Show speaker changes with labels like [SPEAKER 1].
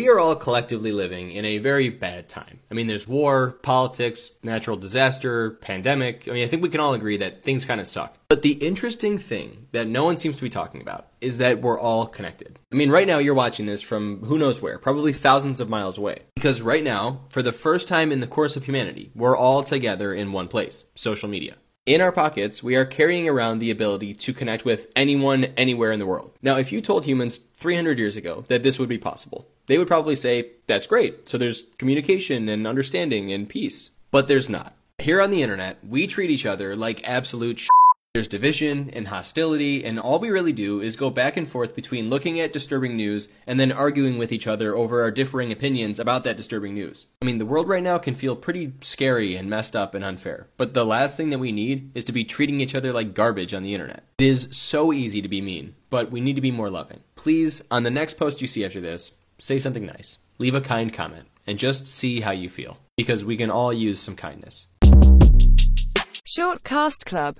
[SPEAKER 1] We are all collectively living in a very bad time. I mean, there's war, politics, natural disaster, pandemic. I mean, I think we can all agree that things kind of suck. But the interesting thing that no one seems to be talking about is that we're all connected. I mean, right now you're watching this from who knows where, probably thousands of miles away. Because right now, for the first time in the course of humanity, we're all together in one place social media. In our pockets, we are carrying around the ability to connect with anyone, anywhere in the world. Now, if you told humans 300 years ago that this would be possible, they would probably say, that's great. So there's communication and understanding and peace. But there's not. Here on the internet, we treat each other like absolute sh- there's division and hostility, and all we really do is go back and forth between looking at disturbing news and then arguing with each other over our differing opinions about that disturbing news. I mean, the world right now can feel pretty scary and messed up and unfair, but the last thing that we need is to be treating each other like garbage on the internet. It is so easy to be mean, but we need to be more loving. Please, on the next post you see after this, say something nice, leave a kind comment, and just see how you feel, because we can all use some kindness.
[SPEAKER 2] Short Cast Club